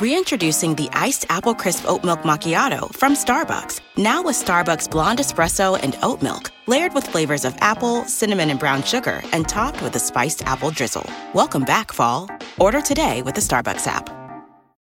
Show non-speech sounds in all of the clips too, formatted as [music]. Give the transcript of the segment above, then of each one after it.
Reintroducing the iced apple crisp oat milk macchiato from Starbucks. Now with Starbucks blonde espresso and oat milk, layered with flavors of apple, cinnamon, and brown sugar, and topped with a spiced apple drizzle. Welcome back, fall. Order today with the Starbucks app.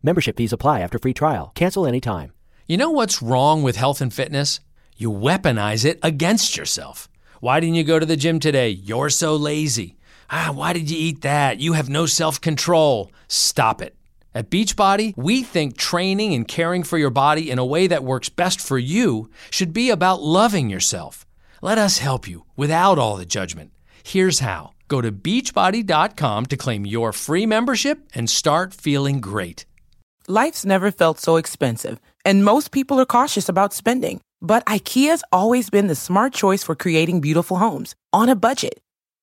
Membership fees apply after free trial. Cancel anytime. You know what's wrong with health and fitness? You weaponize it against yourself. Why didn't you go to the gym today? You're so lazy. Ah, why did you eat that? You have no self control. Stop it. At Beachbody, we think training and caring for your body in a way that works best for you should be about loving yourself. Let us help you without all the judgment. Here's how go to beachbody.com to claim your free membership and start feeling great. Life's never felt so expensive, and most people are cautious about spending. But IKEA's always been the smart choice for creating beautiful homes on a budget.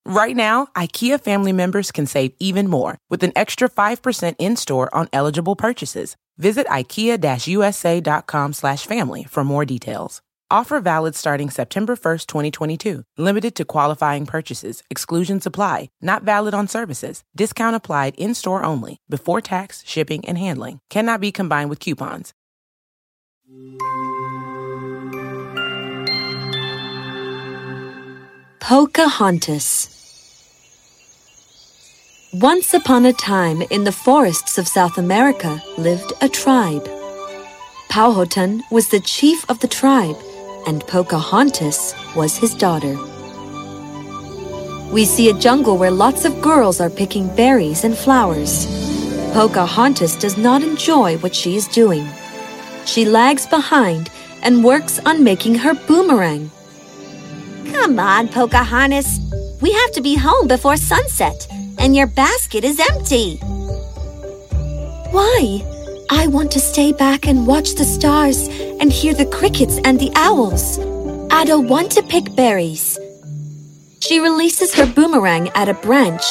Right now, IKEA family members can save even more with an extra 5% in-store on eligible purchases. Visit ikea-usa.com slash family for more details. Offer valid starting September 1st, 2022. Limited to qualifying purchases. Exclusions apply. Not valid on services. Discount applied in-store only. Before tax, shipping, and handling. Cannot be combined with coupons. Pocahontas once upon a time, in the forests of South America, lived a tribe. Powhatan was the chief of the tribe, and Pocahontas was his daughter. We see a jungle where lots of girls are picking berries and flowers. Pocahontas does not enjoy what she is doing. She lags behind and works on making her boomerang. Come on, Pocahontas. We have to be home before sunset and your basket is empty. Why? I want to stay back and watch the stars and hear the crickets and the owls. I don't want to pick berries. She releases her boomerang at a branch,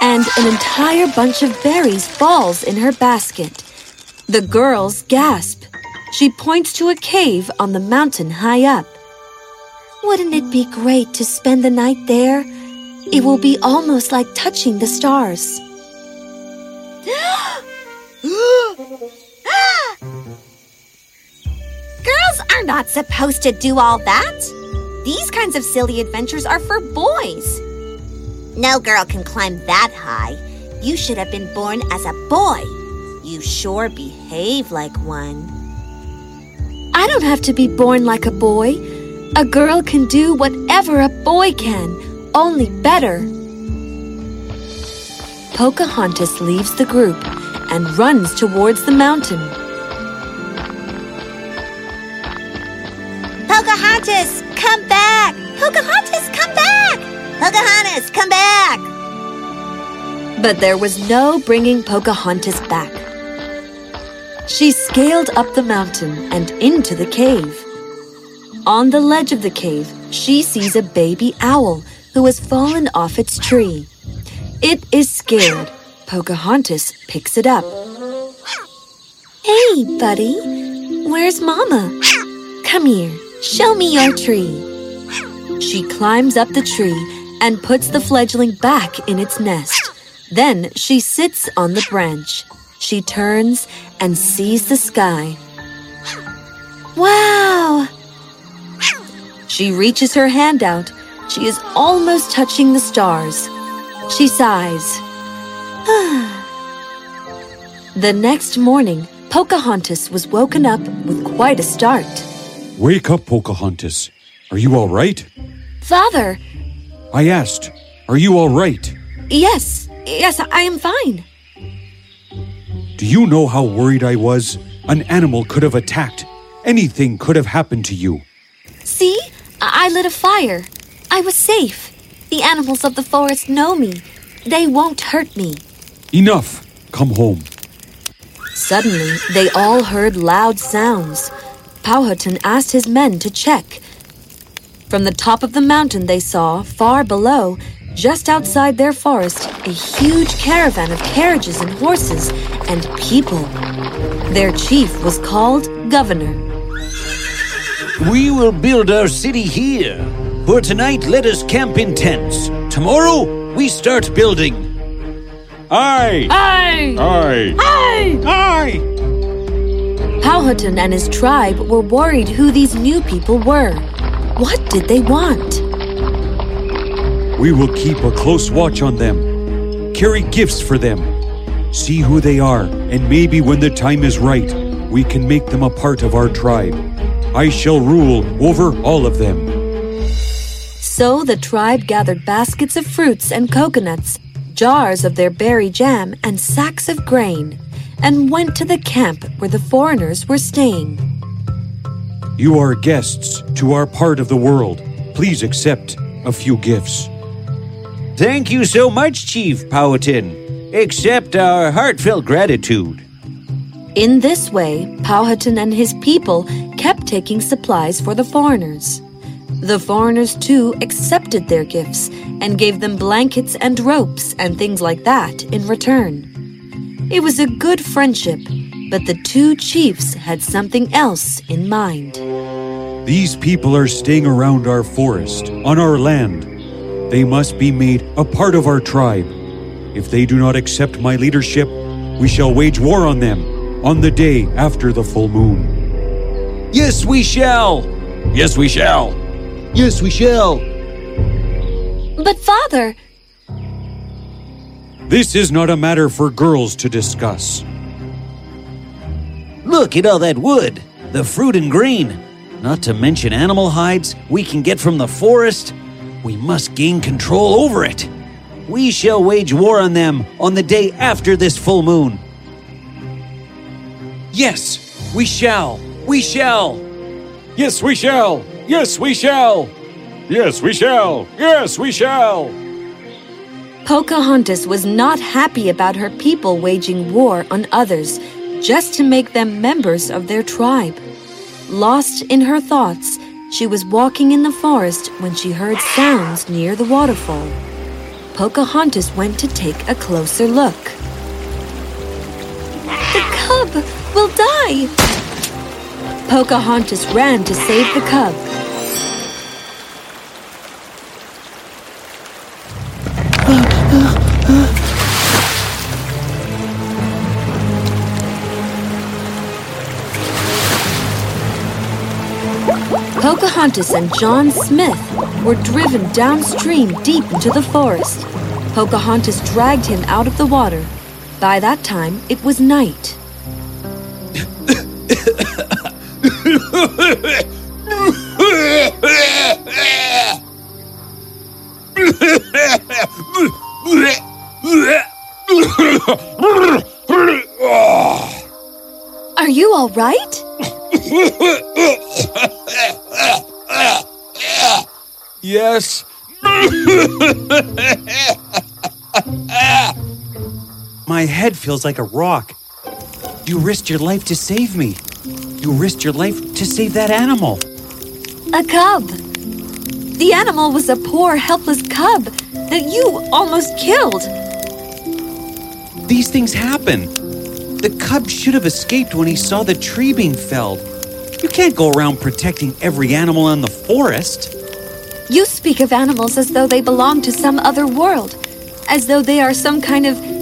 and an entire bunch of berries falls in her basket. The girls gasp. She points to a cave on the mountain high up. Wouldn't it be great to spend the night there? It will be almost like touching the stars. [gasps] Girls are not supposed to do all that. These kinds of silly adventures are for boys. No girl can climb that high. You should have been born as a boy. You sure behave like one. I don't have to be born like a boy. A girl can do whatever a boy can only better. Pocahontas leaves the group and runs towards the mountain. Pocahontas, come back! Pocahontas, come back! Pocahontas, come back! But there was no bringing Pocahontas back. She scaled up the mountain and into the cave. On the ledge of the cave, she sees a baby owl who has fallen off its tree. It is scared. Pocahontas picks it up. Hey, buddy. Where's Mama? Come here. Show me your tree. She climbs up the tree and puts the fledgling back in its nest. Then she sits on the branch. She turns and sees the sky. Wow! She reaches her hand out she is almost touching the stars. She sighs. the next morning, Pocahontas was woken up with quite a start. Wake up, Pocahontas. Are you all right? Father! I asked, are you all right? Yes, yes, I am fine. Do you know how worried I was? An animal could have attacked. Anything could have happened to you. See? I lit a fire. I was safe. The animals of the forest know me. They won't hurt me. Enough. Come home. Suddenly, they all heard loud sounds. Powhatan asked his men to check. From the top of the mountain, they saw, far below, just outside their forest, a huge caravan of carriages and horses and people. Their chief was called Governor. We will build our city here. For tonight, let us camp in tents. Tomorrow, we start building. Aye! Aye! Aye! Aye! Aye! Powhatan and his tribe were worried who these new people were. What did they want? We will keep a close watch on them, carry gifts for them, see who they are, and maybe when the time is right, we can make them a part of our tribe. I shall rule over all of them. So the tribe gathered baskets of fruits and coconuts, jars of their berry jam, and sacks of grain, and went to the camp where the foreigners were staying. You are guests to our part of the world. Please accept a few gifts. Thank you so much, Chief Powhatan. Accept our heartfelt gratitude. In this way, Powhatan and his people kept taking supplies for the foreigners. The foreigners too accepted their gifts and gave them blankets and ropes and things like that in return. It was a good friendship, but the two chiefs had something else in mind. These people are staying around our forest, on our land. They must be made a part of our tribe. If they do not accept my leadership, we shall wage war on them on the day after the full moon. Yes, we shall. Yes, we shall. Yes, we shall. But, Father, This is not a matter for girls to discuss. Look at all that wood, the fruit and grain. Not to mention animal hides we can get from the forest. We must gain control over it. We shall wage war on them on the day after this full moon. Yes, we shall. We shall. Yes, we shall. Yes, we shall. Yes, we shall. Yes, we shall. Pocahontas was not happy about her people waging war on others just to make them members of their tribe. Lost in her thoughts, she was walking in the forest when she heard sounds near the waterfall. Pocahontas went to take a closer look. The cub will die! Pocahontas ran to save the cub. Pocahontas and John Smith were driven downstream deep into the forest. Pocahontas dragged him out of the water. By that time, it was night. Feels like a rock. You risked your life to save me. You risked your life to save that animal. A cub. The animal was a poor, helpless cub that you almost killed. These things happen. The cub should have escaped when he saw the tree being felled. You can't go around protecting every animal in the forest. You speak of animals as though they belong to some other world, as though they are some kind of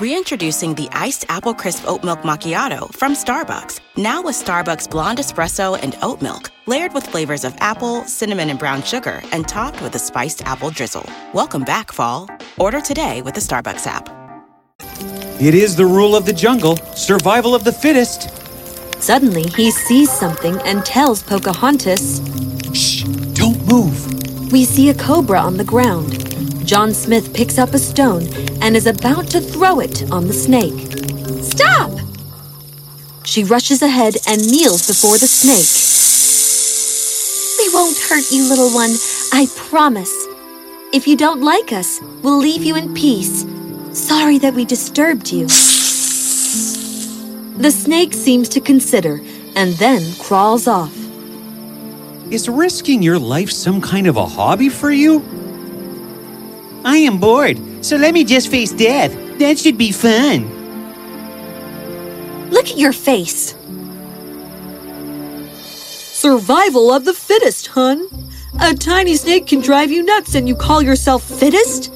Reintroducing the iced apple crisp oat milk macchiato from Starbucks. Now with Starbucks blonde espresso and oat milk, layered with flavors of apple, cinnamon, and brown sugar, and topped with a spiced apple drizzle. Welcome back, fall. Order today with the Starbucks app. It is the rule of the jungle, survival of the fittest. Suddenly, he sees something and tells Pocahontas, Shh! Don't move! We see a cobra on the ground. John Smith picks up a stone and is about to throw it on the snake. Stop! She rushes ahead and kneels before the snake. We won't hurt you, little one. I promise. If you don't like us, we'll leave you in peace. Sorry that we disturbed you. The snake seems to consider and then crawls off. Is risking your life some kind of a hobby for you? I am bored, so let me just face death. That should be fun. Look at your face. Survival of the fittest, hun. A tiny snake can drive you nuts and you call yourself fittest?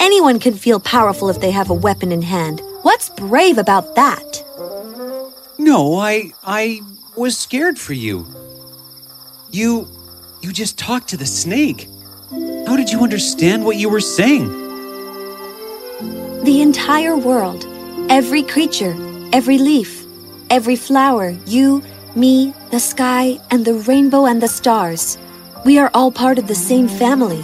Anyone can feel powerful if they have a weapon in hand. What's brave about that? No, I I was scared for you. You you just talked to the snake. How did you understand what you were saying? The entire world, every creature, every leaf, every flower, you, me, the sky, and the rainbow and the stars. We are all part of the same family,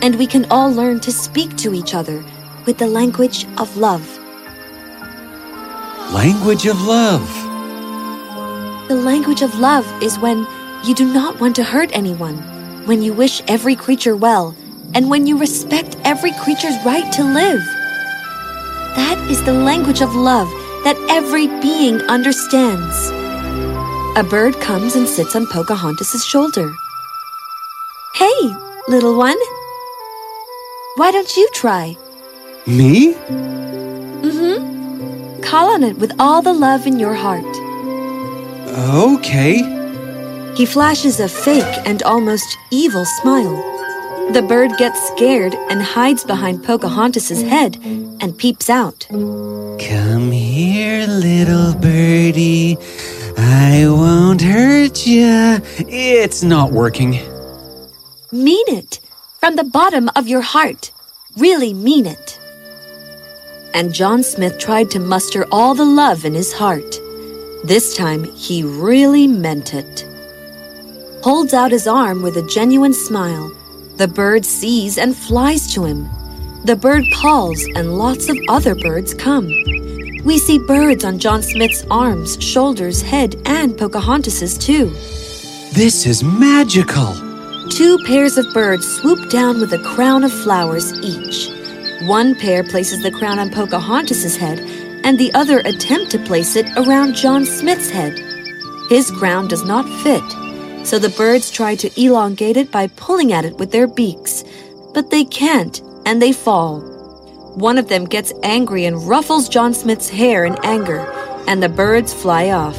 and we can all learn to speak to each other with the language of love. Language of love. The language of love is when you do not want to hurt anyone, when you wish every creature well, and when you respect every creature's right to live. That is the language of love that every being understands. A bird comes and sits on Pocahontas's shoulder. Hey, little one. Why don't you try? Me? Mm-hmm. Call on it with all the love in your heart. Okay. He flashes a fake and almost evil smile. The bird gets scared and hides behind Pocahontas's head and peeps out. Come here, little birdie. I won't hurt you. It's not working. Mean it. From the bottom of your heart. Really mean it. And John Smith tried to muster all the love in his heart. This time, he really meant it. Holds out his arm with a genuine smile. The bird sees and flies to him. The bird calls, and lots of other birds come. We see birds on John Smith's arms, shoulders, head, and Pocahontas's too. This is magical. Two pairs of birds swoop down with a crown of flowers each. One pair places the crown on Pocahontas's head, and the other attempt to place it around John Smith's head. His crown does not fit, so the birds try to elongate it by pulling at it with their beaks, but they can't, and they fall. One of them gets angry and ruffles John Smith's hair in anger, and the birds fly off.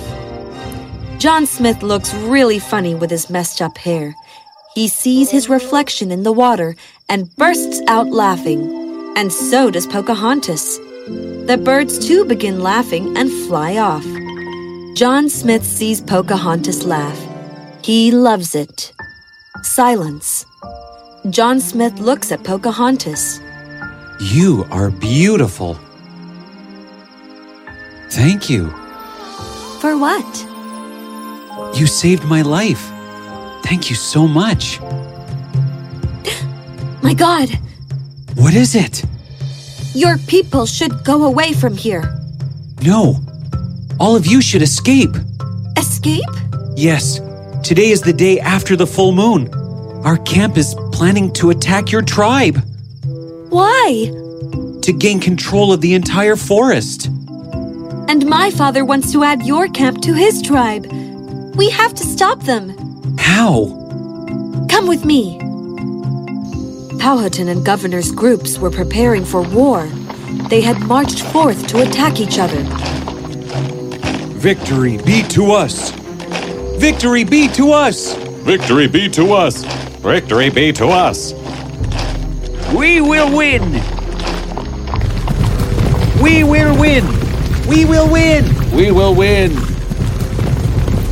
John Smith looks really funny with his messed up hair. He sees his reflection in the water and bursts out laughing, and so does Pocahontas. The birds too begin laughing and fly off. John Smith sees Pocahontas laugh. He loves it. Silence. John Smith looks at Pocahontas. You are beautiful. Thank you. For what? You saved my life. Thank you so much. [gasps] My God! What is it? Your people should go away from here. No. All of you should escape. Escape? Yes. Today is the day after the full moon. Our camp is planning to attack your tribe. Why? To gain control of the entire forest. And my father wants to add your camp to his tribe. We have to stop them. How? Come with me. Powhatan and Governor's groups were preparing for war. They had marched forth to attack each other. Victory be to us! Victory be to us! Victory be to us! Victory be to us! We will win! We will win! We will win! We will win!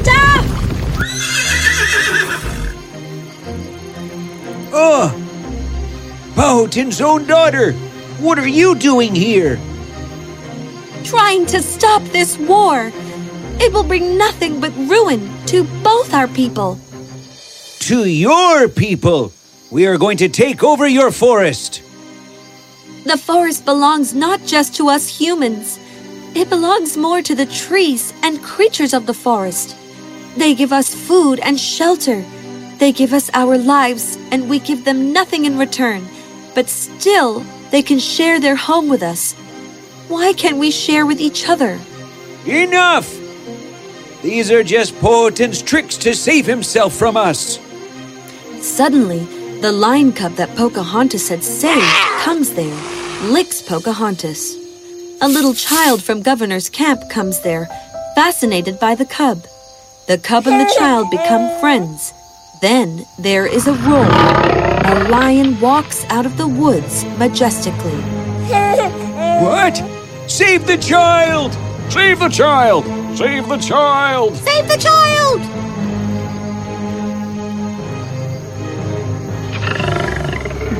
Stop! [laughs] Oh! Powhatan's own daughter! What are you doing here? Trying to stop this war. It will bring nothing but ruin to both our people. To your people! We are going to take over your forest! The forest belongs not just to us humans. It belongs more to the trees and creatures of the forest. They give us food and shelter. They give us our lives, and we give them nothing in return. But still, they can share their home with us. Why can't we share with each other? Enough! These are just Powhatan's tricks to save himself from us. Suddenly, the lion cub that Pocahontas had saved ah! comes there, licks Pocahontas. A little child from Governor's camp comes there, fascinated by the cub. The cub and the child become friends. Then there is a roar. A lion walks out of the woods majestically. What? Save the child! Save the child! Save the child! Save the child!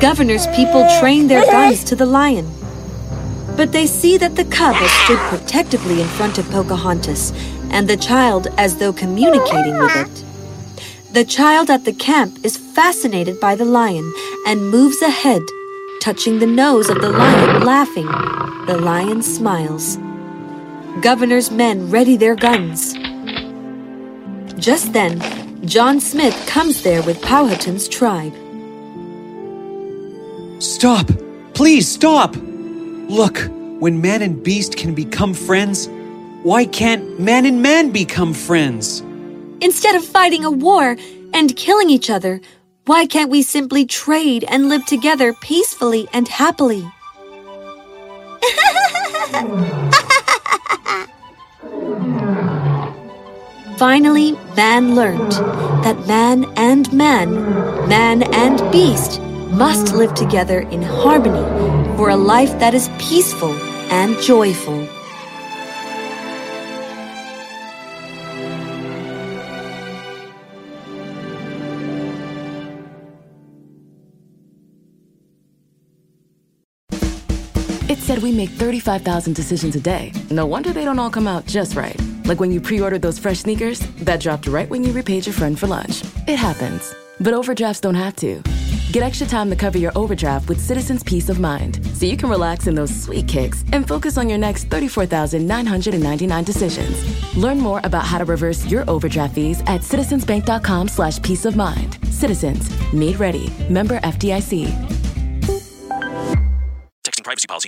Governor's people train their guns to the lion. But they see that the cub has stood protectively in front of Pocahontas, and the child as though communicating with it. The child at the camp is fascinated by the lion and moves ahead, touching the nose of the lion, laughing. The lion smiles. Governor's men ready their guns. Just then, John Smith comes there with Powhatan's tribe. Stop! Please stop! Look, when man and beast can become friends, why can't man and man become friends? Instead of fighting a war and killing each other, why can't we simply trade and live together peacefully and happily? [laughs] [laughs] Finally, man learned that man and man, man and beast, must live together in harmony for a life that is peaceful and joyful. Said we make 35,000 decisions a day. No wonder they don't all come out just right. Like when you pre ordered those fresh sneakers that dropped right when you repaid your friend for lunch. It happens. But overdrafts don't have to. Get extra time to cover your overdraft with Citizens Peace of Mind so you can relax in those sweet kicks and focus on your next 34,999 decisions. Learn more about how to reverse your overdraft fees at citizensbank.com slash peace of mind. Citizens, made ready. Member FDIC.